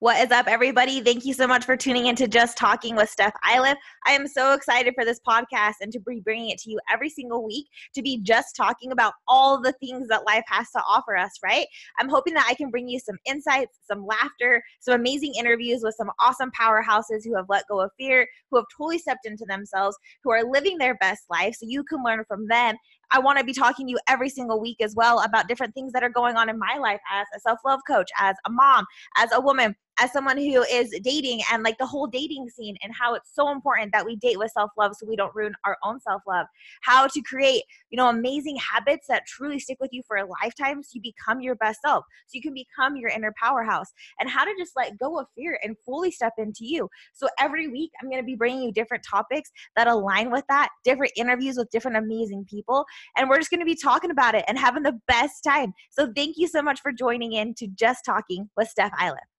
What is up, everybody? Thank you so much for tuning in to Just Talking with Steph Iliff. I am so excited for this podcast and to be bringing it to you every single week to be just talking about all the things that life has to offer us, right? I'm hoping that I can bring you some insights, some laughter, some amazing interviews with some awesome powerhouses who have let go of fear, who have totally stepped into themselves, who are living their best life so you can learn from them I want to be talking to you every single week as well about different things that are going on in my life as a self love coach, as a mom, as a woman, as someone who is dating and like the whole dating scene and how it's so important that we date with self love so we don't ruin our own self love. How to create, you know, amazing habits that truly stick with you for a lifetime so you become your best self, so you can become your inner powerhouse, and how to just let go of fear and fully step into you. So every week, I'm going to be bringing you different topics that align with that, different interviews with different amazing people, and we're just going to be talking about it and having the best time. So thank you so much for joining in to Just Talking with Steph Iliff.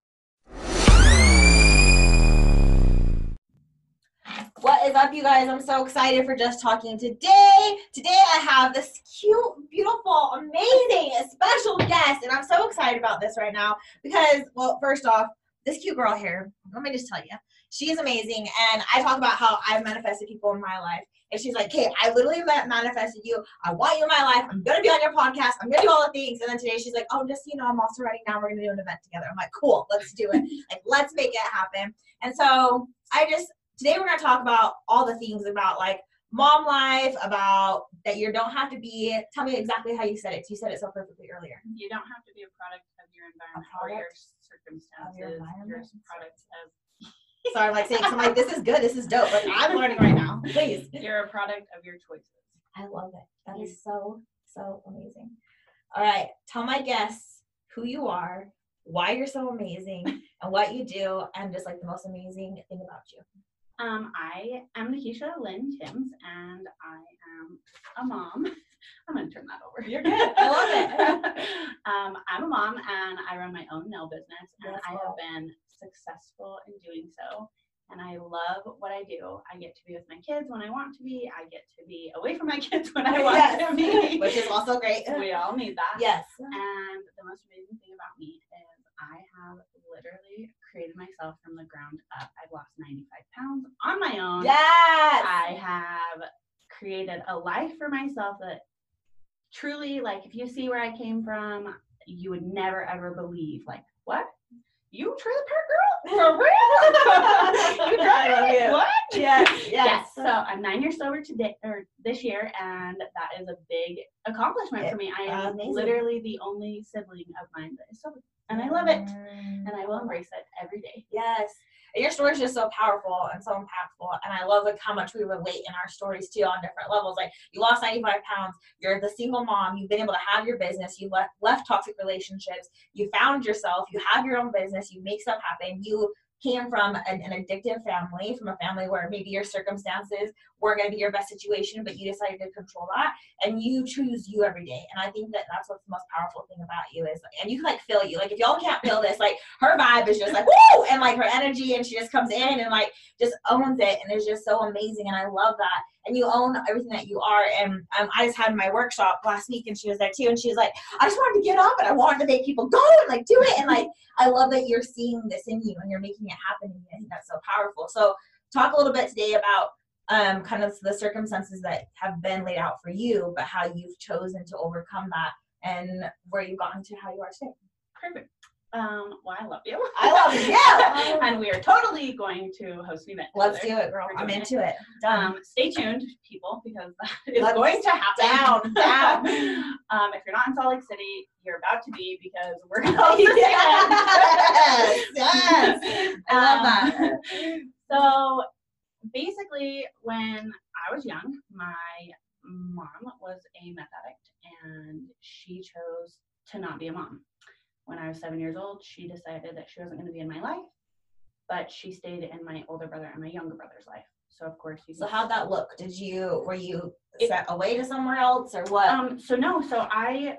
What is up, you guys? I'm so excited for just talking today. Today, I have this cute, beautiful, amazing, special guest, and I'm so excited about this right now because, well, first off, this cute girl here, let me just tell you, she's amazing, and I talk about how I've manifested people in my life. And she's like, "Okay, I literally manifested you. I want you in my life. I'm gonna be on your podcast. I'm gonna do all the things." And then today she's like, "Oh, just you know, I'm also writing down. We're gonna do an event together." I'm like, "Cool, let's do it. like, let's make it happen." And so I just today we're going to talk about all the things about like mom life, about that you don't have to be. Tell me exactly how you said it. You said it so perfectly earlier. You don't have to be a product of your environment or your circumstances. Your environment. You're a product of. so I'm like saying, so I'm like, this is good. This is dope. Like I'm learning right now. Please. You're a product of your choices. I love it. That is so so amazing. All right, tell my guests who you are, why you're so amazing, and what you do, and just like the most amazing thing about you. Um, I am Nikisha Lynn Timms, and I am a mom. I'm going to turn that over. You're good. I love it. um, I'm a mom, and I run my own nail business, and I have been successful in doing so. And I love what I do. I get to be with my kids when I want to be. I get to be away from my kids when I want yes. to be. Which is also great. We all need that. Yes. And the most amazing thing about me is I have literally created myself from the ground up. I've lost 95 pounds on my own. Yes. I have created a life for myself that truly, like, if you see where I came from, you would never ever believe, like, what? You trailer park girl? For real? you driving What? Yes, yes. Yes. So I'm nine years sober today or this year, and that is a big accomplishment it, for me. I am amazing. literally the only sibling of mine that is sober and I love it. And I will embrace it every day. Yes. Your story is just so powerful and so impactful. And I love like how much we relate in our stories too on different levels. Like you lost 95 pounds, you're the single mom, you've been able to have your business, you left left toxic relationships, you found yourself, you have your own business, you make stuff happen, you came from an, an, addictive family, from a family where maybe your circumstances weren't going to be your best situation, but you decided to control that, and you choose you every day. And I think that that's what's the most powerful thing about you is, and you can like feel you. Like if y'all can't feel this, like her vibe is just like woo, and like her energy, and she just comes in and like just owns it, and it's just so amazing. And I love that and you own everything that you are. And um, I just had my workshop last week, and she was there too, and she was like, I just wanted to get up, and I wanted to make people go and like do it, and like I love that you're seeing this in you and you're making it happen. And I think that's so powerful. So talk a little bit today about um, kind of the circumstances that have been laid out for you, but how you've chosen to overcome that and where you've gotten to how you are today. Perfect. Um, well, I love you. I love you. Yeah. and we are totally going to host an event. Let's do it, girl. I'm into it. Done. Um, stay tuned, people, because that is Let's going to happen. Down, down. um, if you're not in Salt Lake City, you're about to be because we're going to be this yes, yes. I love that. Um, so basically, when I was young, my mom was a meth addict, and she chose to not be a mom when I was seven years old, she decided that she wasn't going to be in my life, but she stayed in my older brother and my younger brother's life. So of course, you. So how'd that look? Did you were you it, set away to somewhere else or what? Um. So no. So I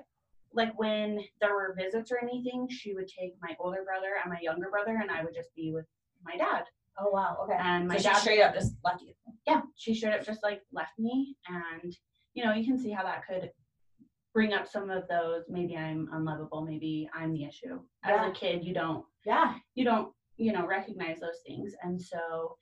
like when there were visits or anything, she would take my older brother and my younger brother, and I would just be with my dad. Oh wow. Okay. And my so dad straight up just left you. Yeah, she straight up just like left me, and you know you can see how that could bring up some of those maybe i'm unlovable maybe i'm the issue as Yeah. a kid you don't Yeah. you don't you know recognize those things and so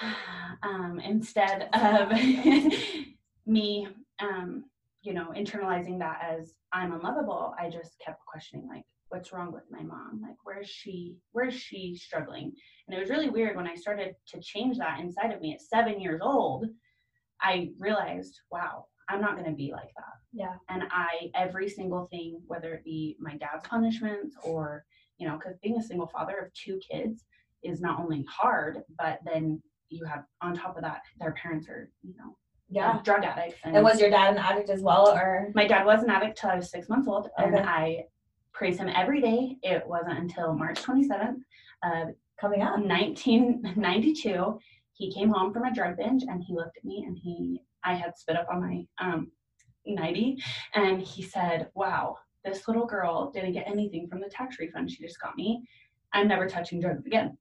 um, instead of me um, you know internalizing that as i'm unlovable i just kept questioning like what's wrong with my mom like where's she where's she struggling and it was really weird when i started to change that inside of me at seven years old i realized wow i'm not going to be like that Yeah. and i every single thing whether it be my dad's punishments or you know because being a single father of two kids is not only hard but then you have on top of that their parents are you know Yeah. drug addicts And was your dad an addict as well, or? my dad was an addict till i was six months old and i praise him every day it wasn't until march 27th of Coming up. 1992 he came home from a drug binge and he looked at me and he i had spit up on my um 90 and he said wow this little girl didn't get anything from the tax refund she just got me. I'm never touching drugs again.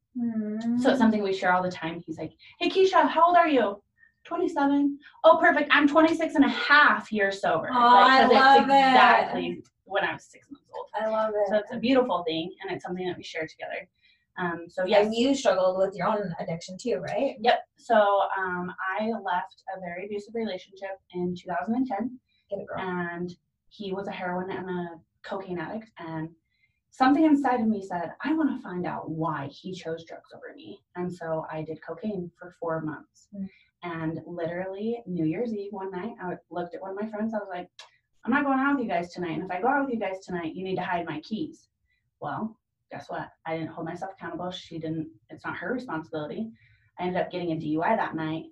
So it's something we share all the time. He's like hey keisha how old are you? 27 oh perfect. I'm 26 and a half years sober. Oh, I 'cause love it. exactly when i was six months old. I love it. so it's a beautiful thing and it's something that we share together um so yes And you struggled with your own addiction too, right? Yep. So um, I left a very abusive relationship in 2010, Get it, girl. and he was a heroin and a cocaine addict. And something inside of me said, I want to find out why he chose drugs over me. And so I did cocaine for four months. Mm. And literally, New Year's Eve one night, I looked at one of my friends. I was like, I'm not going out with you guys tonight. And if I go out with you guys tonight, you need to hide my keys. Well, guess what? I didn't hold myself accountable. She didn't, it's not her responsibility. I ended up getting a DUI that night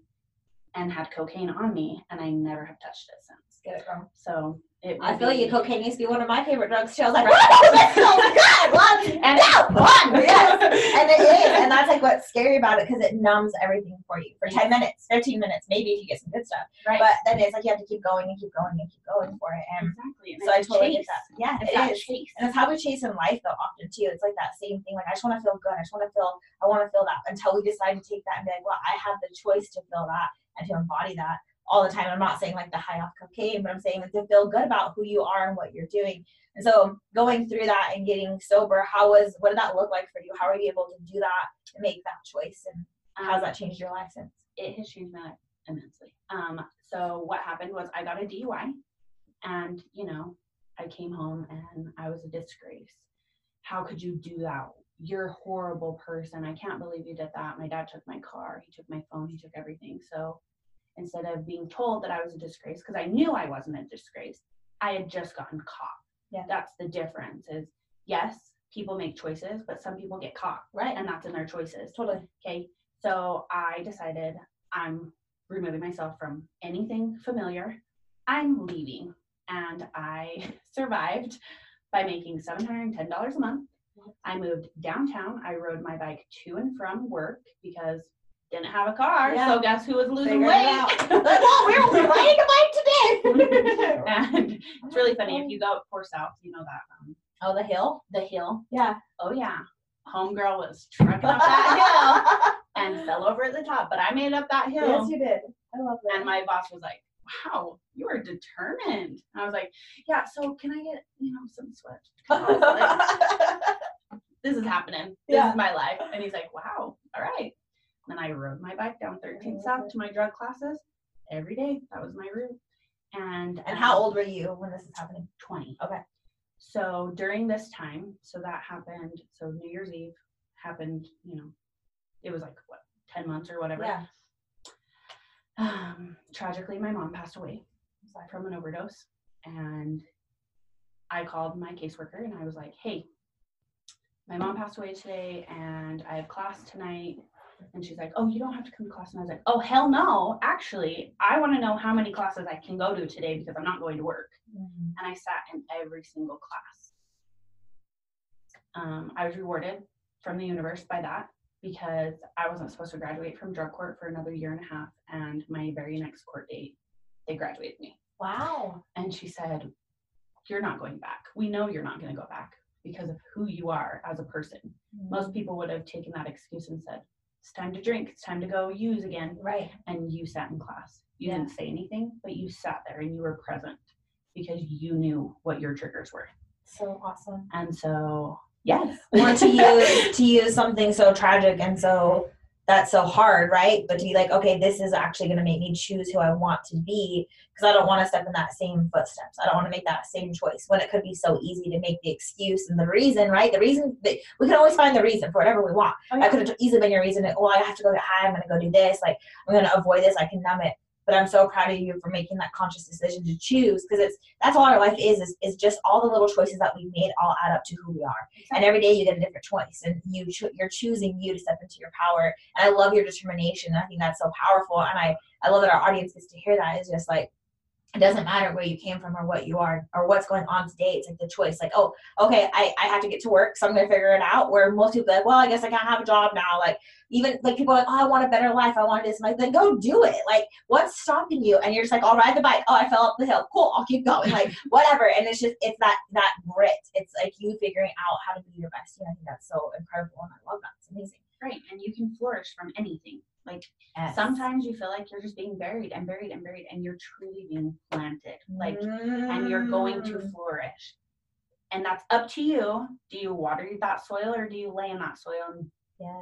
and had cocaine on me, and I never have touched it since. Get it, girl. So I feel you. Cocaine used to be one of my favorite drugs too. I was like. "Whoa, oh, this smells good. One, And- no, one, yes. And it is, and that's like what's scary about it because it numbs everything for you for ten minutes, fifteen minutes, maybe if you get some good stuff. right. But then it's like you have to keep going and keep going and keep going for it. And exactly. And so I totally get chase. that. Yeah, It's it is. chase. And it's how we chase in life though often too. It's like that same thing. Like I just want to feel good. I just want to feel I want to feel that until we decide to take that and be like, well, I have the choice to feel that and to embody that all the time. I'm not saying like the high off cocaine, but I'm saying like to feel good about who you are and what you're doing. And so going through that and getting sober, how was what did that look like for you? How were you able to do that and make that choice? And how's Um, that changed your life since? it has changed my life immensely. Um, so what happened was I got a DUI, and you know, I came home and I was a disgrace. How could you do that? You're a horrible person. I can't believe you did that. My dad took my car. He took my phone. He took everything. So instead of being told that I was a disgrace, because I knew I wasn't a disgrace, I had just gotten caught. Yeah. That's the difference. Is yes, people make choices, but some people get caught, Right. and that's in their choices. Totally. Okay, so I decided I'm removing myself from anything familiar. I'm leaving. And I survived by making $710 a month. I moved downtown. I rode my bike to and from work because didn't have a car. Yeah. So guess who was losing Figured weight? Well, we're we're riding a bike today. and it's really funny if you go up Poor South, you know that um, Oh, the hill. the hill. Yeah. Oh yeah, homegirl was trucking up that hill and fell over at the top, but I made up that hill. Yes, you did. I love that. And my boss was like, wow, you are determined. And I was like, yeah, so can I get, you know, some sweat? Like, this is happening. This Yeah. is my life. And he's like, wow, all right. And I rode my bike down 13th South to my drug classes every day. That was my route. And and how um, old were you when this is happening? 20. Okay. So during this time, so that happened, so New Year's Eve happened, you know, it was like what, 10 months or whatever. Yeah. Um, tragically, my mom passed away from an overdose. And I called my caseworker and I was like, hey, my mom passed away today and I have class tonight. And she's like, oh, you don't have to come to class. And I was like, oh, hell no. Actually, I want to know how many classes I can go to today because I'm not going to work. Mhm. And I sat in every single class. Um, I was rewarded from the universe by that because I wasn't supposed to graduate from drug court for another year and a half. And my very next court date, they graduated me. Wow. And she said, You're not going back. We know you're not going to go back because of who you are as a person. Most people would have taken that excuse and said, It's time to drink. It's time to go use again. Right. And you sat in class. You Yeah. didn't say anything, but you sat there and you were present. because you knew what your triggers were. So awesome. And so, yes. or to use to use something so tragic and so that's so hard, right? But to be like, okay, this is actually going to make me choose who I want to be because I don't want to step in that same footsteps. I don't want to make that same choice when it could be so easy to make the excuse and the reason, right? The reason that we can always find the reason for whatever we want. Oh, yeah. That could have easily been your reason. That, well, I have to go get high. I'm going to go do this. Like I'm going to avoid this. I can numb it. But I'm so proud of you for making that conscious decision to choose because it's that's all our life is, is is just all the little choices that we've made all add up to who we are. And every day you get a different choice and you cho- you're choosing you to step into your power. And i love your determination i think that's so powerful and i i love that our audience gets to hear that. It's just like it doesn't matter where you came from or what you are or what's going on today. It's like the choice like oh okay i, I have to get to work so i'm gonna figure it out. Where most people like well i guess i can't have a job now. Like even like people are like oh i want a better life. I want this. I'm like then go do it. Like what's stopping you? And you're just like i'll ride the bike. Oh i fell up the hill. Cool i'll keep going. Like whatever. And it's just it's that that grit. It's like you figuring out how to be your best. And i think that's so incredible and i love that. It's amazing Right. And you can flourish from anything. Like yes. sometimes you feel like you're just being buried and buried and buried and you're truly being planted. Like, and you're going to Mm. flourish. And that's up to you. Do you water that soil or do you lay in that soil and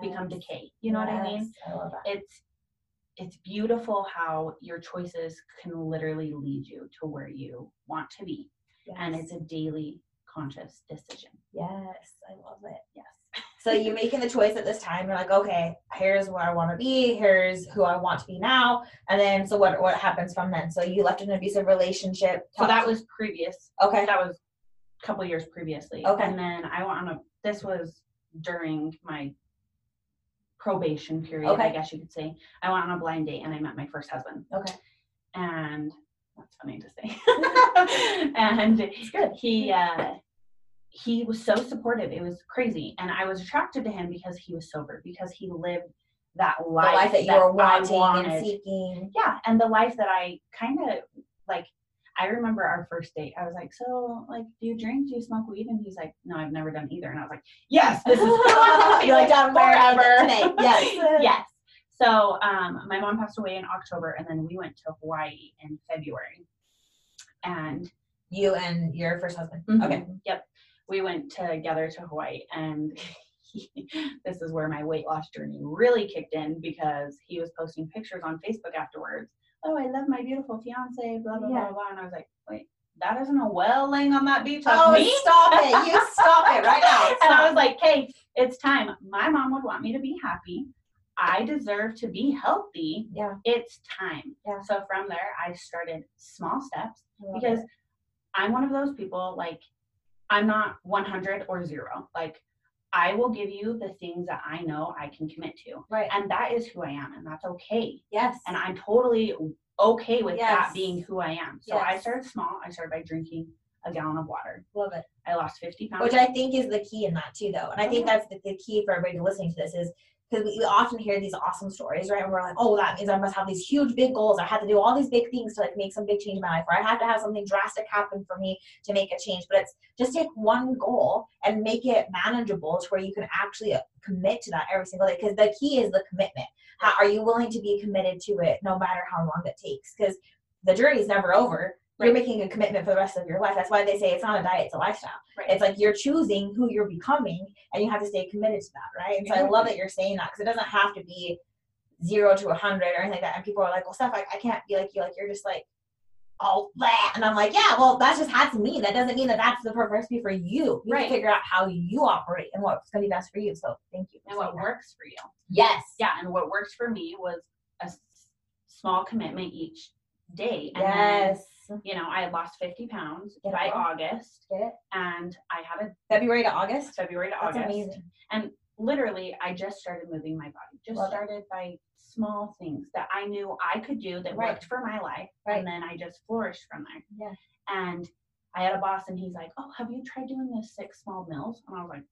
become decay? You know what I mean? I love that. It's it's beautiful how your choices can literally lead you to where you want to be. And it's a daily conscious decision. Yes, I love it. So you're making the choice at this time. You're like, okay, here's where I want to be. Here's who I want to be now. And then, so what? What happens from then? So you left an abusive relationship. So that was previous okay. that was a couple years previously. Okay. And then I went on a this was during my probation period, I guess you could say. I went on a blind date and I met my first husband. Okay. And that's funny to say. and good. he uh he was so supportive. It was crazy. And I was attracted to him because he was sober, because he lived that The life, life that you were wanting and seeking. yeah and the life that i kind of like i remember our first date i was like so like do you drink do you smoke weed and he's like no i've never done either and i was like yes this is You're like down forever. Yes. yes so um my mom passed away in october and then we went to hawaii in february and You and your first husband. Okay. Mhm. Yep. We went together to Hawaii, and he, this is where my weight loss journey really kicked in because he was posting pictures on Facebook afterwards. Oh, I love my beautiful fiance, blah blah Yeah. blah blah. And I was like, wait, that isn't a well laying on that beach. Oh, me. stop it. You stop it right now. and I was like, hey, it's time. My mom would want me to be happy. I deserve to be healthy. Yeah. It's time. Yeah. So from there, I started small steps because it. I'm one of those people like I'm not 100 or zero. Like I will give you the things that I know I can commit to. right. And that is who I am and that's okay. Yes. And I'm totally okay with Yes. that being who I am. So I started small. I started by drinking a gallon of water. love it. I lost 50 pounds. Which I think is the key in that too, though. And I think mm-hmm. that's the, the key for everybody listening to this is because we, we often hear these awesome stories, right? And we're like, oh, that means I must have these huge, big goals. I have to do all these big things to like make some big change in my life, or I have to have something drastic happen for me to make a change. But it's just take one goal and make it manageable to where you can actually uh, commit to that every single day. Because the key is the commitment. How, are you willing to be committed to it no matter how long it takes? Because the journey is never over. You're making a commitment for the rest of your life. That's why they say it's not a diet, it's a lifestyle. Right. It's like you're choosing who you're becoming, and you have to stay committed to that, right? And so I love that you're saying that because it doesn't have to be zero to a hundred or anything like that. And people are like, "Well, Steph, I, I can't be like you. Like you're just like all that." And I'm like, "Yeah, well, that's just has to mean. That doesn't mean that that's the perfect recipe for you. You Right. figure out how you operate and what's going to be best for you." So thank you. And what that. works for you. Yes. Yeah. And what works for me was a small commitment each day. And then, Yes. you know, I had lost 50 pounds Get by. August Get it? and I had a February to August. February to That's August. amazing. And literally, I just started moving my body. Just Love it. started by small things that I knew I could do that Right. worked for my life. Right. And then I just flourished from there. Yeah. And I had a boss, and he's like, Oh, have you tried doing the six small meals? And I was like,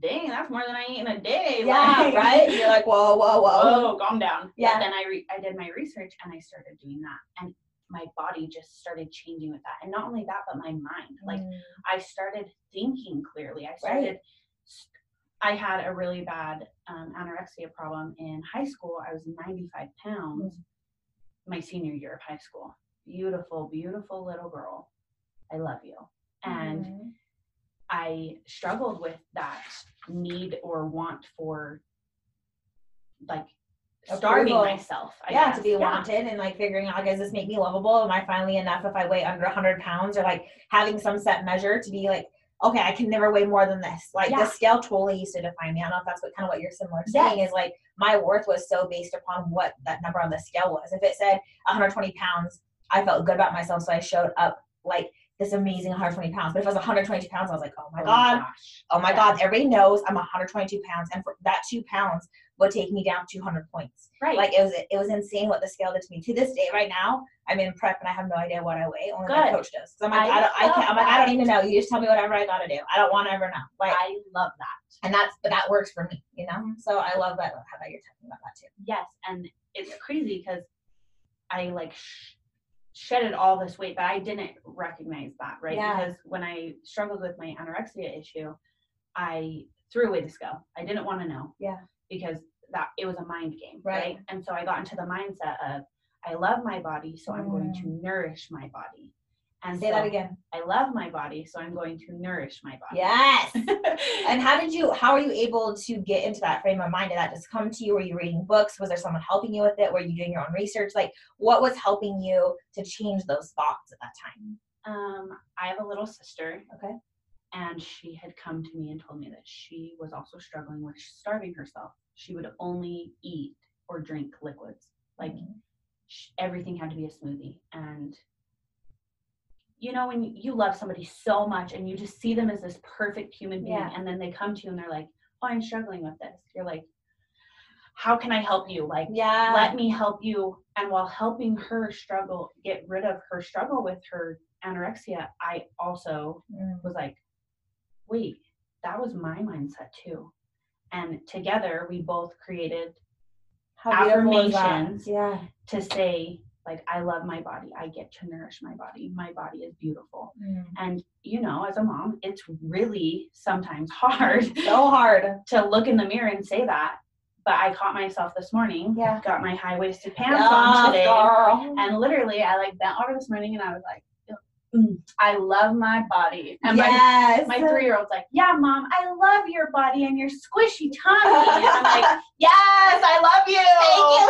Dang, that's more than I eat in a day. Yeah. Right. You're like, whoa, whoa, whoa. Oh, calm down. Yeah. But then I re- I did my research and I started doing that, and my body just started changing with that. And not only that, but my mind. Like Mm. I started thinking clearly. I started. I had a really bad um, anorexia problem in high school. I was 95 pounds my senior year of high school. Beautiful, beautiful little girl. I love you. And Mhm. I struggled with that need or want for like starving Approval. myself. I yeah, guess. to be wanted and like figuring out, does this make me lovable? Am I finally enough if I weigh under 100 pounds or like having some set measure to be like, okay, I can never weigh more than this. Like Yeah. the scale totally used to define me. I don't know if that's what kind of what you're similar to Yes. saying is like my worth was so based upon what that number on the scale was. If it said 120 pounds, I felt good about myself, so I showed up like this amazing 120 pounds. But if I was 122 pounds, I was like, oh my Oh god, gosh. oh my Yeah. god, everybody knows I'm 122 pounds, and for that two pounds would take me down 200 points. Right. Like it was it was insane what the scale did to me. To this day, right now, I'm in prep and I have no idea what I weigh. Only my coach does. So I'm like, I I, don't, I can't. I'm like, I don't even know. You just tell me whatever I gotta do. I don't want to ever know. Like, I love that. and that's but that works for me, you know. So I love that how about you're talking about that too. Yes, and it's crazy because I like sh- shedded all this weight, but I didn't recognize that, right? Yeah. Because when I struggled with my anorexia issue, I threw away the scale. I didn't want to know. Yeah. Because that it was a mind game, right? Right. And so I got into the mindset of I love my body, so I'm going to mm. nourish my body. And. Say so that again. I love my body, so I'm going to nourish my body. Yes. And how did you? How are you able to get into that frame of mind? Did that just come to you? Were you reading books? Was there someone helping you with it? Were you doing your own research? Like, what was helping you to change those thoughts at that time? Um, I have a little sister. Okay. And she had come to me and told me that she was also struggling with starving herself. She would only eat or drink liquids. Like Mhm. sh- everything had to be a smoothie. And you know, when you love somebody so much and you just see them as this perfect human being, Yeah. and then they come to you and they're like, "Oh, I'm struggling with this." You're like, "How can I help you?" Like, yeah. let me help you. And while helping her struggle, get rid of her struggle with her anorexia, I also Mm. was like, wait, that was my mindset too. And together we both created How beautiful is that? affirmations. Yeah. to say, like, I love my body. I get to nourish my body. My body is beautiful. Mm. And, you know, as a mom, it's really sometimes hard So hard. to look in the mirror and say that. But I caught myself this morning, Yeah. got my high waisted pants on today. girl. And literally, I like bent over this morning and I was like, "Mm, I love my body. And my, yes. my three year old's like, Yeah, mom, I love your body and your squishy tummy. And I'm like, Yes, I love you. Thank you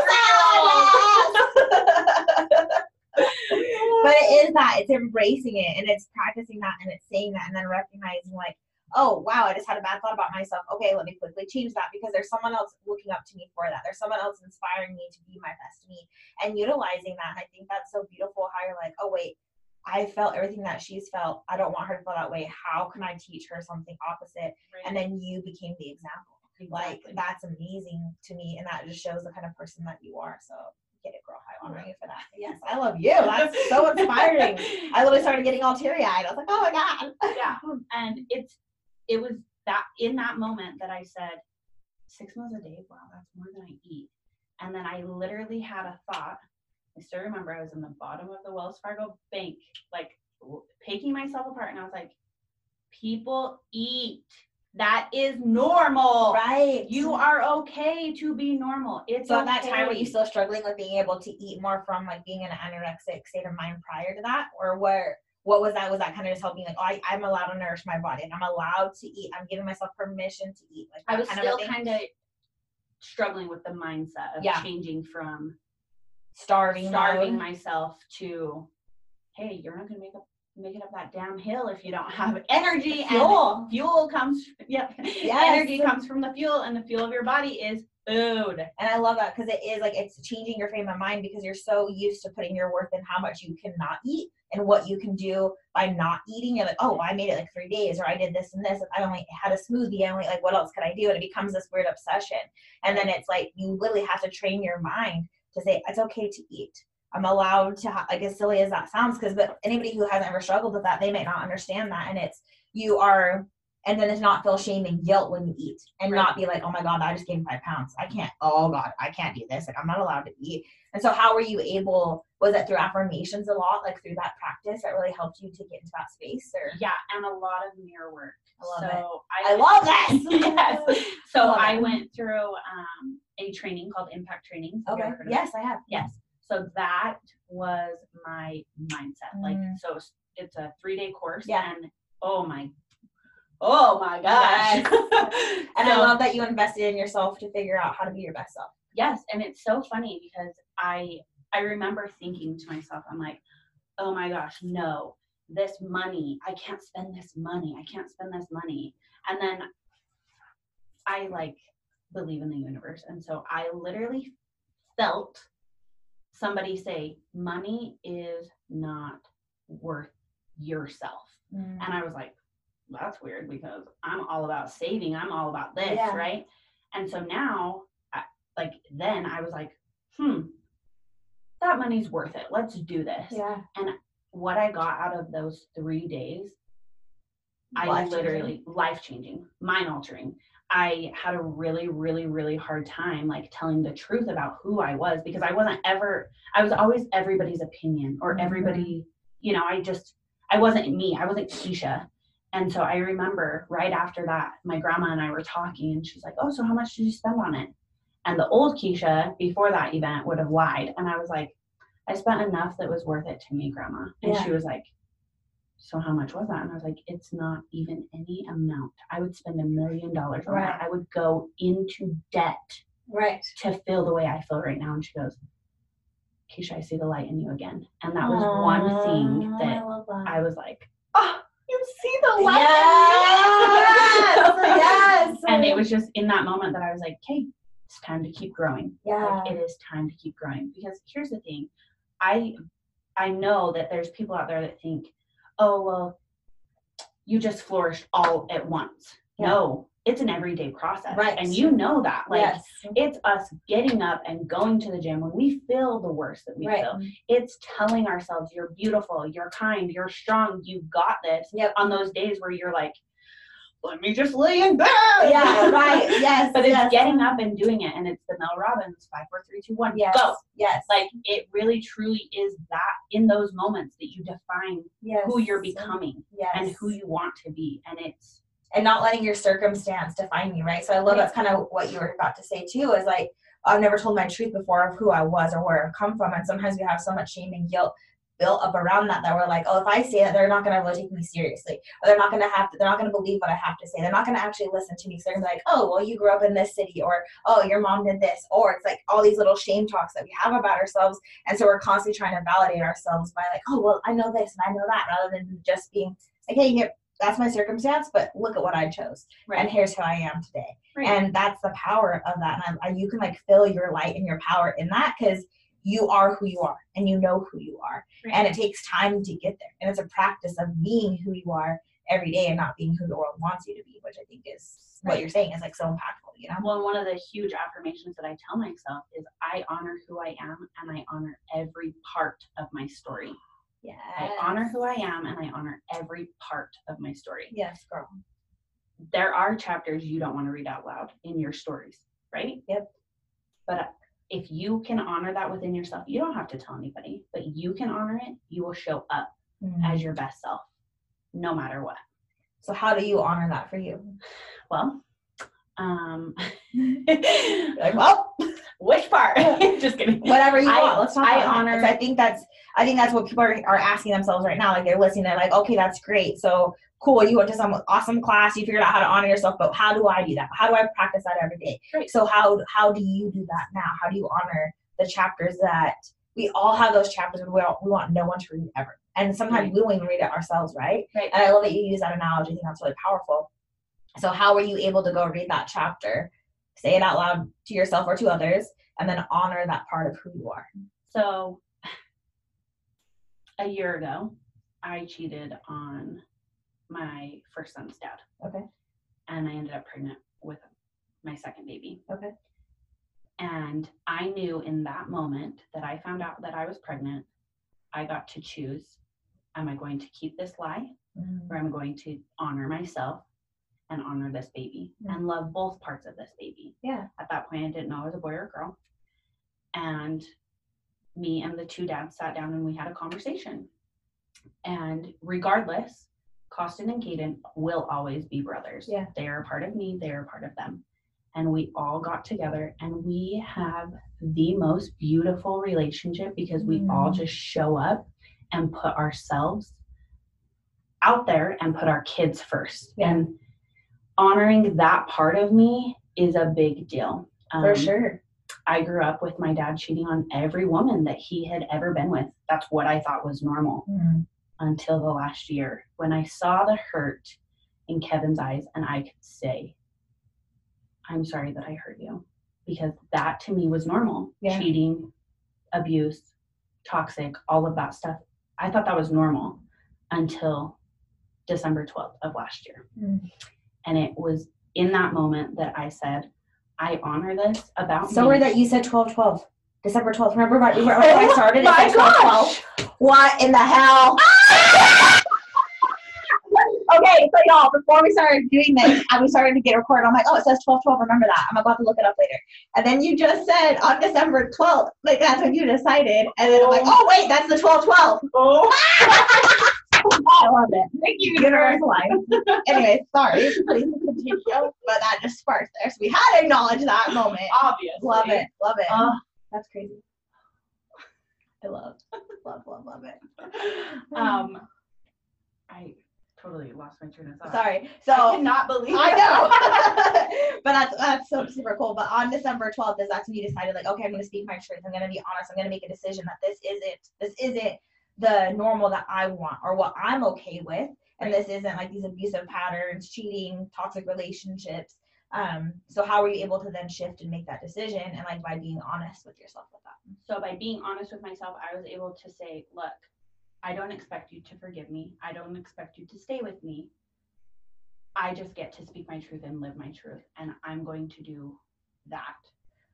so much. but it is that it's embracing it and it's practicing that and it's saying that and then recognizing like oh wow i just had a bad thought about myself okay let me quickly change that because there's someone else looking up to me for that there's someone else inspiring me to be my best me and utilizing that and i think that's so beautiful how you're like oh wait i felt everything that she's felt. I don't want her to feel that way. How can i teach her something opposite? And then you became the example. Like that's amazing to me and that just shows the kind of person that you are. So get it girl. I honor you for that. Yes i love you. That's so inspiring. I literally started getting all teary-eyed. I was like oh my god. Yeah. Hmm. And it's it was that in that moment that I said, six meals a day, wow, that's more than I eat. And then I literally had a thought. I still remember I was in the bottom of the Wells Fargo bank, like picking myself apart, and I was like, people eat. That is normal. right You are okay to be normal. It's so at that time were you still struggling with being able to eat more from like being in an anorexic state of mind prior to that or where what was that was that kind of just helping like oh, I, i'm allowed to nourish my body and i'm allowed to eat i'm giving myself permission to eat like I was kind still of kind of struggling with the mindset of Yeah. changing from starving starving mode. myself to hey you're not going to make up make it up that damn hill if you don't have energy and Fuel. fuel comes yep Yes. energy comes from the fuel and the fuel of your body is food And I love that because it is like it's changing your frame of mind because you're so used to putting your worth in how much you cannot eat and what you can do by not eating. You're like, oh, I made it like three days, or I did this and this. I only had a smoothie. I only like, what else could I do? And it becomes this weird obsession. And then it's like you literally have to train your mind to say it's okay to eat. I'm allowed to ha- like as silly as that sounds, because but anybody who hasn't ever struggled with that, they might not understand that. And it's you are and then it's not feel shame and guilt when you eat and Right. not be like oh my god i just gained five pounds i can't oh god i can't do this like i'm not allowed to eat and so how were you able was it through affirmations a lot like through that practice that really helped you to get into that space or yeah and a lot of mirror work I love so i love this yes so i it. went through um, a training called impact training Have okay ever heard of it? yes i have Yes. So that was my mindset. Like, Mm. so it's a three day course. Yeah. And oh my, oh my gosh. And I love that you invested in yourself to figure out how to be your best self. yes and it's so funny because i i remember thinking to myself i'm like oh my gosh no this money i can't spend this money i can't spend this money and then i like believe in the universe. And so i literally felt somebody say money is not worth yourself. And i was like that's weird because i'm all about saving. I'm all about this Yeah. right? And so now I, like then i was like hmm that money's worth it. Let's do this. Yeah. And what i got out of those three days i Life-changing. literally life changing mind altering i had a really really really hard time like telling the truth about who i was because i wasn't ever i was always everybody's opinion or Mhm. everybody you know i just i wasn't me i wasn't keisha and so i remember right after that my grandma and i were talking and she's like oh so how much did you spend on it and the old keisha before that event would have lied and i was like i spent enough that was worth it to me grandma and Yeah. she was like so how much was that? And I was like, it's not even any amount. I would spend a million dollars on Right. that. I would go into debt Right. to feel the way I feel right now. And she goes, Keisha, I see the light in you again. And that was one thing that I. I was like, oh, you see the light Yes, yes. and it was just in that moment that I was like, okay, it's time to keep growing. yeah. Like it is time to keep growing. Because here's the thing. I I know that there's people out there that think, oh well, you just flourished all at once. Yeah. No, it's an everyday process. Right. And you know that. Like yes. it's us getting up and going to the gym when we feel the worst that we Right. feel. It's telling ourselves you're beautiful, you're kind, you're strong, you got this. Yep. On those days where you're like, let me just lay in bed. Yeah, right. Yes. But it's yes. getting up and doing it, and it's the Mel Robbins five, four, three, two, one, Yes. go. Yes. Like it really, truly is that in those moments that you define yes. who you're becoming Yes. and who you want to be, and it's and not letting your circumstance define you, right? So I love Right. that's kind of what you were about to say too. Is like I've never told my truth before of who I was or where I've come from, and sometimes we have so much shame and guilt built up around that that we're like, oh, if I say that, they're not going to really take me seriously, or they're not going to have to, they're not going to believe what I have to say. They're not going to actually listen to me. So they're gonna be like, oh, well, you grew up in this city, or oh, your mom did this, or it's like all these little shame talks that we have about ourselves, and so we're constantly trying to validate ourselves by like, oh, well, I know this and I know that, rather than just being like, hey, here, that's my circumstance, but look at what I chose and here's who I am today. Right. And that's the power of that. And I, I, you can like fill your light and your power in that because you are who you are and you know who you are. Right. And it takes time to get there. And it's a practice of being who you are every day and not being who the world wants you to be, which I think is what you're saying is like so impactful, you know? Well, one of the huge affirmations that I tell myself is I honor who I am and I honor every part of my story. Yeah. I honor who I am and I honor every part of my story. Yes, girl. There are chapters you don't want to read out loud in your stories, right? Yep. But if you can honor that within yourself, you don't have to tell anybody, but you can honor it, you will show up Mm. as your best self, no matter what. So how do you honor that for you? Well, um, Like, well, which part? Just kidding. whatever you I- want. Let's talk I about honor- 'Cause I think that's I think that's what people are, are asking themselves right now. Like they're listening, they're like, okay, that's great. So cool, you went to some awesome class, you figured out how to honor yourself, but how do I do that? How do I practice that every day? Right. So how how do you do that now? How do you honor the chapters that we all have those chapters and we all, we want no one to read ever. And sometimes Right. we don't even read it ourselves, right? Right. And I love that you use that analogy. I think that's really powerful. So how were you able to go read that chapter, say it out loud to yourself or to others, and then honor that part of who you are? So a year ago, I cheated on my first son's dad. Okay. And I ended up pregnant with my second baby. Okay. And I knew in that moment that I found out that I was pregnant, I got to choose am I going to keep this lie or am I going to honor myself and honor this baby Mm. and love both parts of this baby? Yeah. At that point, I didn't know I was a boy or a girl. And me and the two dads sat down and we had a conversation. And regardless, Costin and Caden will always be brothers. Yeah. They are a part of me, they are a part of them. And we all got together and we have the most beautiful relationship because we all Mm. just show up and put ourselves out there and put our kids first. Yeah. And honoring that part of me is a big deal. For Um, sure. I grew up with my dad cheating on every woman that he had ever been with. That's what I thought was normal Mm. Until the last year when I saw the hurt in Kevin's eyes and I could say, I'm sorry that I hurt you. Because that to me was normal. Yeah. Cheating, abuse, toxic, all of that stuff. I thought that was normal until December 12th of last year. Mm. And it was in that moment that I said, I honor this about So me. that you said 12 12. December 12th. Remember when when I started? It my said 12 12. What in the hell? Okay, so y'all, before we started doing this and we started to get recorded, I'm like, oh, it says 12 12. Remember that. I'm about to look it up later. And then you just said on December 12th, like that's when you decided. And then I'm like, oh, wait, that's the 12 12. Oh, I love it. thank you, Universe life. anyway, sorry. Please continue. But that just sparked there. So we had to acknowledge that moment. Obviously. Love it. Love it. Uh, That's crazy. I love, love, love, love it. um, I totally lost my train of thought. Sorry. So I cannot believe I know, but that's that's so super cool. But on December twelfth, is that's when you decided like, okay, I'm gonna speak my truth. I'm gonna be honest. I'm gonna make a decision that this isn't this isn't the normal that I want or what I'm okay with, and this isn't like these abusive patterns, cheating, toxic relationships. Um, so how were you able to then shift and make that decision and like by being honest with yourself with that? So by being honest with myself, I was able to say, look, I don't expect you to forgive me. I don't expect you to stay with me. I just get to speak my truth and live my truth, and I'm going to do that.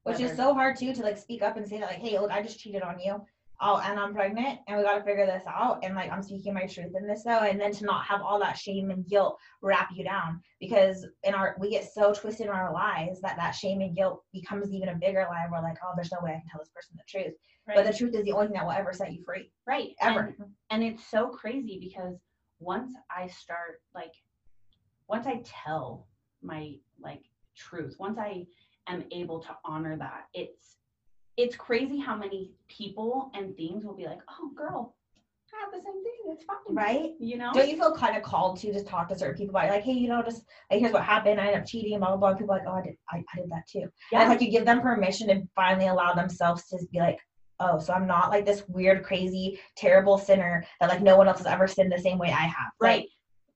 Which is so hard too to like speak up and say that like, hey, look, I just cheated on you. Oh, and I'm pregnant, and we got to figure this out. And like, I'm speaking my truth in this though, and then to not have all that shame and guilt wrap you down because in our we get so twisted in our lives that that shame and guilt becomes even a bigger lie. We're like, oh, there's no way I can tell this person the truth, but the truth is the only thing that will ever set you free, right. ever. And, and it's so crazy because once I start like once I tell my like truth, once I am able to honor that, it's it's crazy how many people and things will be like, "Oh, girl, I have the same thing. It's fine." right? You know? Don't you feel kind of called to just talk to certain people about it? like, hey, you know, just like here's what happened. I ended up cheating, blah blah blah. People are like, oh, I did, I, I did that too. And it's like you give them permission and finally allow themselves to be like, oh, so I'm not like this weird, crazy, terrible sinner that like no one else has ever sinned the same way I have. Like, right.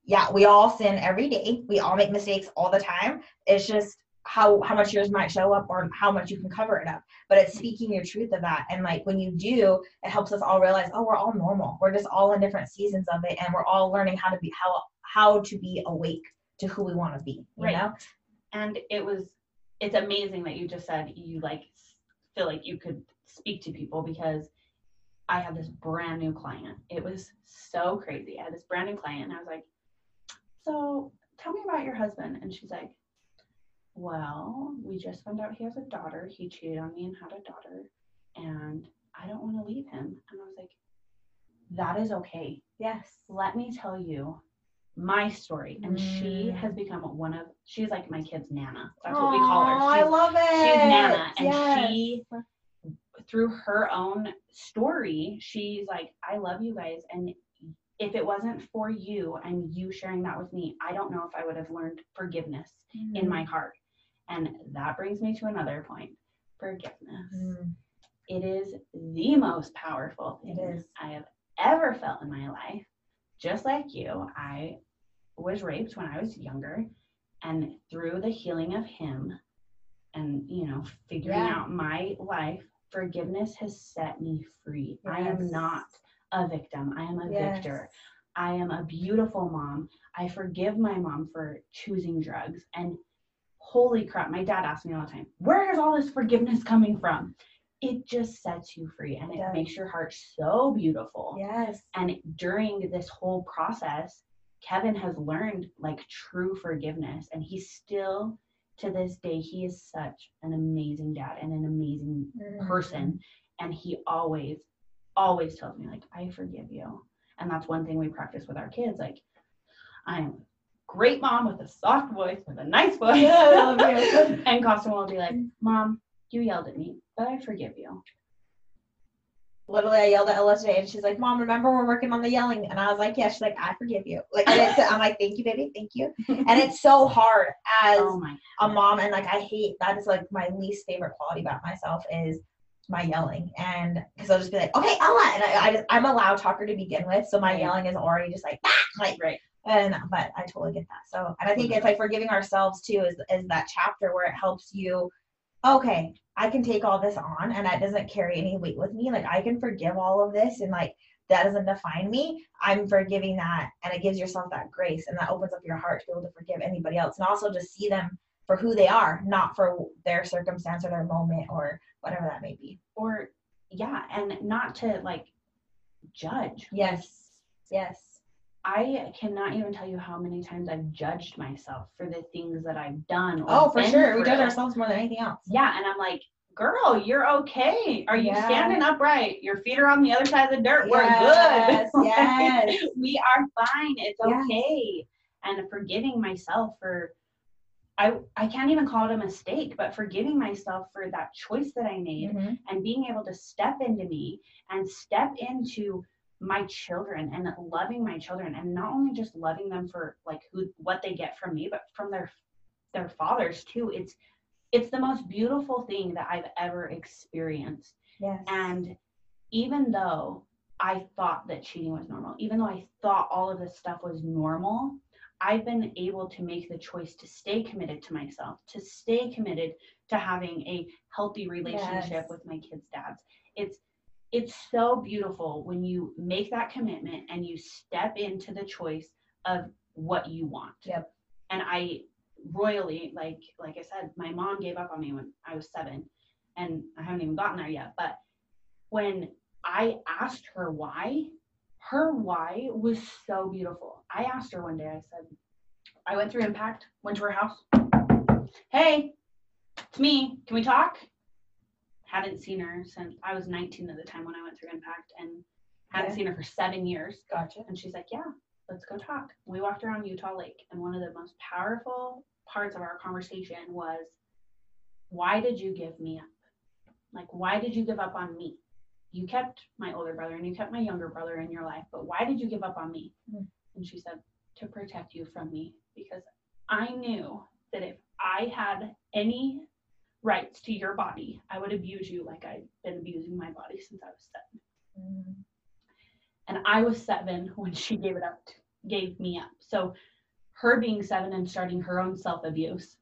yeah, we all sin every day. We all make mistakes all the time. It's just how how much yours might show up or how much you can cover it up. But it's speaking your truth of that. And like when you do, it helps us all realize, oh, we're all normal. We're just all in different seasons of it and we're all learning how to be how how to be awake to who we want to be. You Right. know? and it was it's amazing that you just said you like feel like you could speak to people because i had this brand new client it was so crazy i had this brand new client and i was like so tell me about your husband and she's like well we just found out he has a daughter he cheated on me and had a daughter and i don't want to leave him and i was like that is okay Yes. let me tell you my story. And she Mm. has become one of, she's like my kid's Nana. That's what we call her. Aw, I love it. she's Nana. And Yes. she, through her own story, she's like, I love you guys. And if it wasn't for you and you sharing that with me, I don't know if I would have learned forgiveness in my heart. And that brings me to another point forgiveness. Mm. It is the most powerful It thing is. I have ever felt in my life. Just like you, I was raped when I was younger, and through the healing of him and, you know, figuring Yeah. out my life, forgiveness has set me free. I am not a victim, I am a Yes. victor. I am a beautiful mom. I forgive my mom for choosing drugs. And holy crap, my dad asks me all the time, where is all this forgiveness coming from? It just sets you free and It it makes your heart so beautiful. Yes. And during this whole process, Kevin has learned like true forgiveness. And he's still, to this day, he is such an amazing dad and an amazing Mm. person and he always always tells me like i forgive you and that's one thing we practice with our kids like i'm great mom with a soft voice with a nice voice Yeah, I love you. and Costin will be like mom you yelled at me but i forgive you literally I yelled at Ella today and she's like, Mom, remember we're working on the yelling? And I was like, Yeah, she's like, I forgive you. Like I'm like, Thank you, baby, thank you. And it's so hard as Oh a mom and like I hate that is like my least favorite quality about myself is my yelling and because I'll just be like, Okay, Ella and I, I just I'm a loud talker to begin with, so my yelling is already just like "Ah," like Right. And but I totally get that. So and I think it's like forgiving ourselves too is is that chapter where it helps you, okay, I can take all this on and that doesn't carry any weight with me. Like I can forgive all of this and like that doesn't define me. I'm forgiving that and it gives yourself that grace and that opens up your heart to be able to forgive anybody else and also just see them for who they are, not for their circumstance or their moment or whatever that may be. Or yeah, and not to like judge. Yes. Yes. I cannot even tell you how many times I've judged myself for the things that I've done. or Oh, for sure. We judge ourselves more than anything else. Yeah, and I'm like, girl, you're okay. Are you Yeah. standing upright? Your feet are on the other side of the dirt. Yes, We're good. yes. we are fine. It's Yes. okay. And forgiving myself for I I can't even call it a mistake, but forgiving myself for that choice that I made Mhm. and being able to step into me and step into my children and loving my children and not only just loving them for like who what they get from me but from their their fathers too it's it's the most beautiful thing that i've ever experienced Yes. and even though i thought that cheating was normal even though i thought all of this stuff was normal i've been able to make the choice to stay committed to myself to stay committed to having a healthy relationship Yes. with my kids dads it's it's so beautiful when you make that commitment and you step into the choice of what you want. Yep. and i royally like like i said my mom gave up on me when i was seven and i haven't even gotten there yet but when i asked her why her why was so beautiful. I asked her one day i said i went through impact went to her house. Hey it's me. Can we talk hadn't seen her since i was 19 at the time when i went through impact and hadn't Okay. seen her for seven years Gotcha. and she's like, Yeah, let's go talk. We walked around Utah Lake, and one of the most powerful parts of our conversation was, Why did you give me up? Like, why did you give up on me? You kept my older brother and you kept my younger brother in your life, but why did you give up on me? Mhm. And she said, To protect you from me, because I knew that if I had any rights to your body, I would abuse you like I've been abusing my body since I was seven Mm. and I was seven when she gave it up, gave me up. So her being seven and starting her own self abuse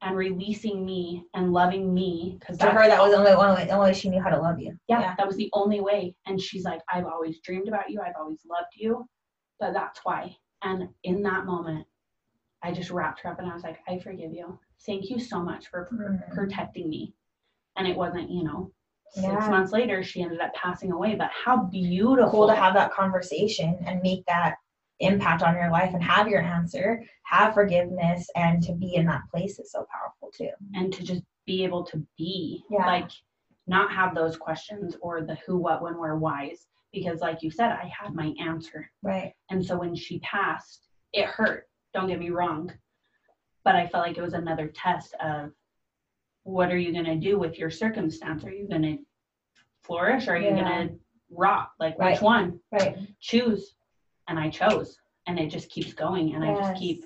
and releasing me and loving me because To her, that was the only only way she knew how to love you. yeah, yeah. that was the only way. And she's like, I've always dreamed about you. I've always loved you, but that's why. And in that moment, I just wrapped her up and I was like, I forgive you. Thank you so much for Mhm. protecting me. And it wasn't, you know, six Yeah. months later she ended up passing away. But how beautiful Cool to have that conversation and make that impact on your life and have your answer, have forgiveness, and to be in that place is so powerful too. and to just be able to be Yeah. like not have those questions or the who what when where whys because like you said i had my answer Right. and so when she passed it hurt don't get me wrong but i felt like it was another test of what are you going to do with your circumstance are you going to flourish or are you Yeah. going to rot like Right. which one Right. choose and i chose and it just keeps going and i just keep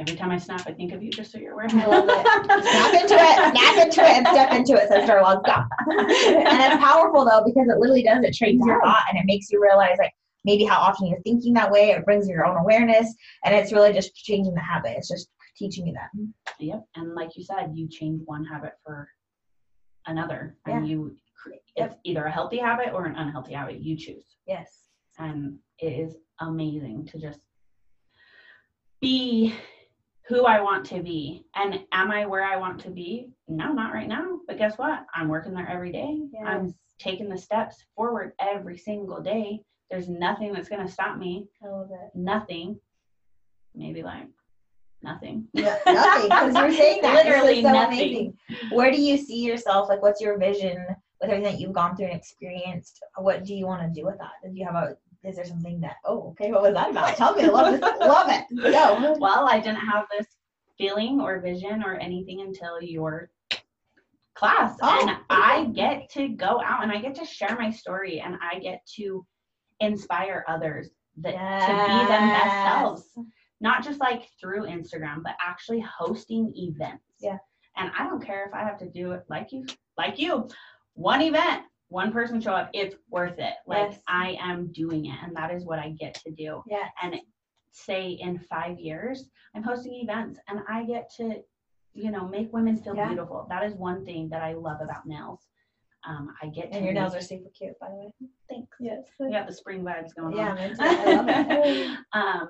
every time i snap i think of you just so you're aware I love it. Snap into it, snap into it, and step into it, says Darla. Go. and it's powerful though because it literally does. It trains your thought and it makes you realize like maybe how often you're thinking that way. It brings your own awareness, and it's really just changing the habit. It's just teaching you that. Yep. And like you said, you change one habit for another, and you cre- it's either a healthy habit or an unhealthy habit. You choose, Yes. and it is amazing to just be who I want to be. And am I where I want to be? No, not right now. But guess what? I'm working there every day. I'm taking the steps forward every single day. There's nothing that's going to stop me. I love it. Nothing. Maybe like nothing. Yeah, nothing because you're saying that. Literally so nothing. amazing. Where do you see yourself? Like, what's your vision with everything that you've gone through and experienced? What do you want to do with that? Do you have a? Is there something that? Oh, okay. What was that about? Tell me. I love it. love it. Go. well, I didn't have this feeling or vision or anything until your class Oh, and I get to go out and I get to share my story and I get to inspire others that to be them best selves. Not just like through Instagram, but actually hosting events. Yeah. And I don't care if I have to do it like you, like you, one event, one person show up, it's worth it. Like Yes. I am doing it and that is what I get to do. Yeah. And say in five years, I'm hosting events and I get to, you know, make women feel Yeah. beautiful. That is one thing that I love about nails. Um, I get to And your nails are super cute, by the way. thanks. Yes. Got the spring vibes going Yeah, on. too. I love it. um,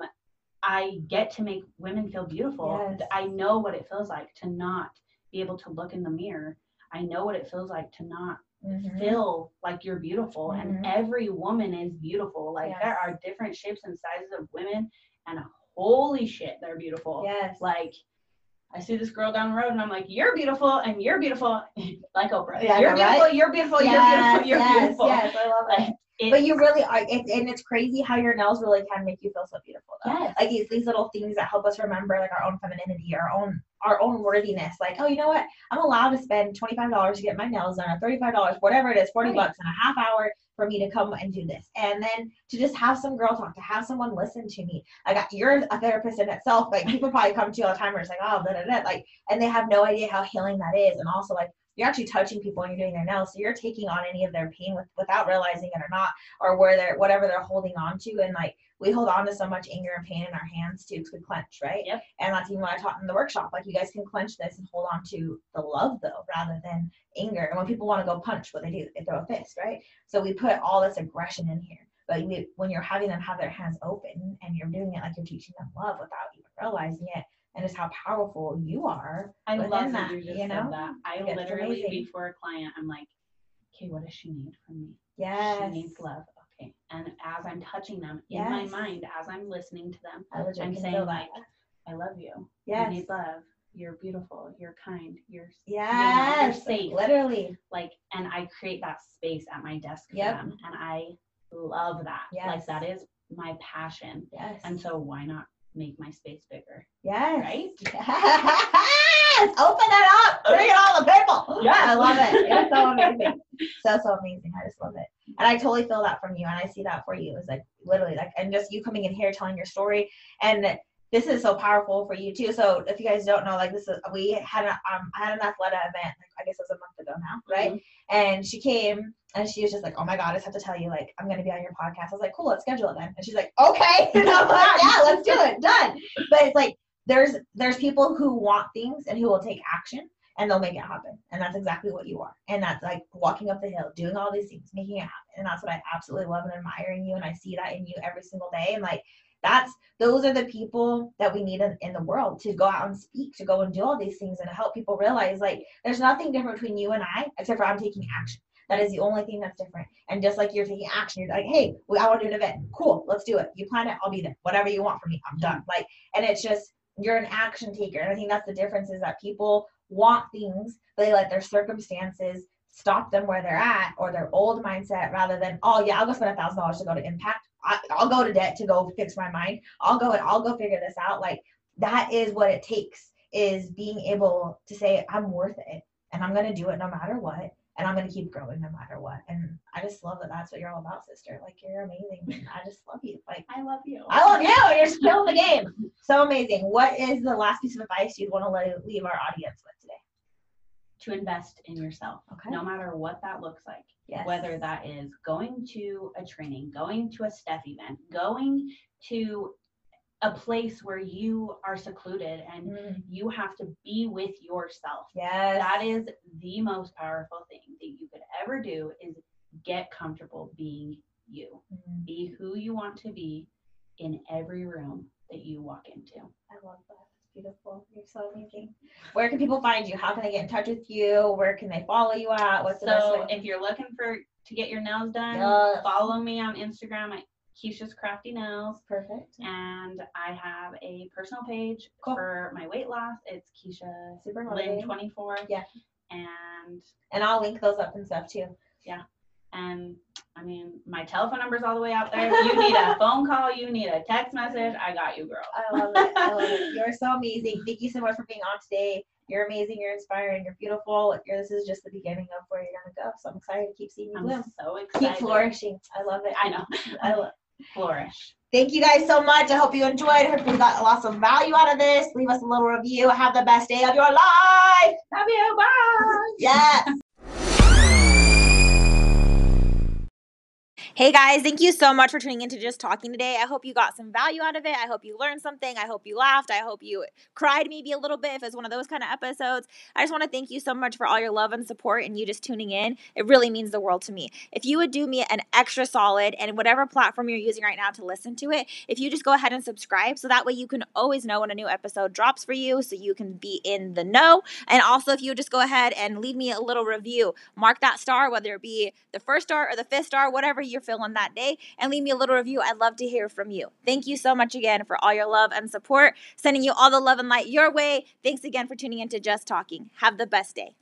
I get to make women feel beautiful. Yes. I know what it feels like to not be able to look in the mirror. I know what it feels like to not Mhm. feel like you're beautiful. Mhm. And every woman is beautiful. Like there are different shapes and sizes of women, and holy shit, they're beautiful. Yes. Like I see this girl down the road and I'm like, you're beautiful and you're beautiful. like Oprah. Yeah, you're beautiful, right? you're beautiful, yes, you're beautiful, you're yes, beautiful. Yes, I love it. Like, But you really are, it, and it's crazy how your nails really can make you feel so beautiful. Though. Yes. Like these these little things that help us remember like our own femininity, our own our own worthiness. Like, oh, you know what? I'm allowed to spend twenty five dollars to get my nails done, or thirty five dollars, whatever it is, forty Right. bucks in a half hour for me to come and do this, and then to just have some girl talk, to have someone listen to me. Like I- you're a therapist in itself. Like people probably come to you all the time where it's like, oh, da da da, like, and they have no idea how healing that is, and also like you're actually touching people when you're doing their nails, so you're taking on any of their pain with, without realizing it or not or where they're whatever they're holding on to and like we hold on to so much anger and pain in our hands too because we clench right Yep. and that's even what i taught in the workshop like you guys can clench this and hold on to the love though rather than anger and when people want to go punch what they do they throw a fist right so we put all this aggression in here but we, when you're having them have their hands open and you're doing it like you're teaching them love without even realizing it and just how powerful you are I love that, you just you know? said that. I It's literally amazing. before a client, I'm like, okay, what does she need from me? yes She needs love. Okay. And as I'm touching them in my mind, as I'm listening to them, I I'm saying like. I love you. yes You need love. You're beautiful. You're kind. You're yes safe. literally like, and I create that space at my desk for them, and I love that. Yes. Like that is my passion. yes And so why not make my space bigger? Yes. Right? Yes. Open it up. Bring it all the people. Yes. I love it. It's so amazing. So so amazing. I just love it. And I totally feel that from you. And I see that for you. It's like literally like and just you coming in here telling your story. And this is so powerful for you too. So if you guys don't know, like this is we had a um I had an Athleta event, like I guess it was a month ago now, right? Mhm. And she came and she was just like, Oh my god, I just have to tell you, like, I'm gonna be on your podcast. I was like, Cool, let's schedule it then. And she's like, Okay. And I'm like, Yeah, let's do it. Done. But it's like there's there's people who want things and who will take action and they'll make it happen. And that's exactly what you are. And that's like walking up the hill, doing all these things, making it happen. And that's what I absolutely love and admire in you. And I see that in you every single day. And like that's those are the people that we need in, in the world to go out and speak, to go and do all these things and to help people realize like there's nothing different between you and I except for I'm taking action. That is the only thing that's different. And just like you're taking action, you're like, hey, I want to do an event. Cool, let's do it. You plan it, I'll be there. Whatever you want from me, I'm done. Like, and it's just you're an action taker. And I think that's the difference is that people want things, but they let their circumstances stop them where they're at or their old mindset rather than, oh yeah, I'll go spend a thousand dollars to go to impact. I, I'll go to debt to go fix my mind. I'll go and I'll go figure this out. Like that is what it takes is being able to say, I'm worth it and I'm going to do it no matter what. And I'm going to keep growing no matter what. And I just love that that's what you're all about, sister. Like you're amazing. I just love you. Like I love you. I love you. You're still the game. So amazing. What is the last piece of advice you'd want to leave our audience with today? to invest in yourself, Okay. no matter what that looks like. Yes. Whether that is going to a training, going to a Steph event, going to a place where you are secluded and Mm, you have to be with yourself. yes. That is the most powerful thing that you could ever do is get comfortable being you. Mm, Be who you want to be in every room that you walk into. I love that. It's beautiful. You're so amazing. Where can people find you? How can they get in touch with you? Where can they follow you at? What's the best So way? if you're looking for to get your nails done, Yes. follow me on Instagram at Keisha's Crafty Nails. Perfect. And I have a personal page Cool. for my weight loss. It's Keisha Super Lynn 24. Yeah. And And I'll link those up and stuff too. Yeah. And I mean my telephone number's all the way out there. You need a phone call, you need a text message. I got you, girl. I love it. I love it. You're so amazing. Thank you so much for being on today. You're amazing. You're inspiring. You're beautiful. You're, this is just the beginning of where you're gonna go. So I'm excited to keep seeing you I'm bloom. so excited. Keep flourishing. I love it. I know. I love. Flourish. Thank you guys so much. I hope you enjoyed. I hope you got lots of value out of this. Leave us a little review. Have the best day of your life. Love you. Bye. Yes. Hey guys, thank you so much for tuning into Just Talking today. I hope you got some value out of it. I hope you learned something. I hope you laughed. I hope you cried maybe a little bit if it's one of those kind of episodes. I just want to thank you so much for all your love and support and you just tuning in. It really means the world to me. If you would do me an extra solid and whatever platform you're using right now to listen to it, if you just go ahead and subscribe so that way you can always know when a new episode drops for you so you can be in the know. And also, if you just go ahead and leave me a little review, mark that star, whether it be the first star or the fifth star, whatever you're feeling that day, and leave me a little review. I'd love to hear from you. Thank you so much again for all your love and support. Sending you all the love and light your way. Thanks again for tuning in to Just Talking. Have the best day.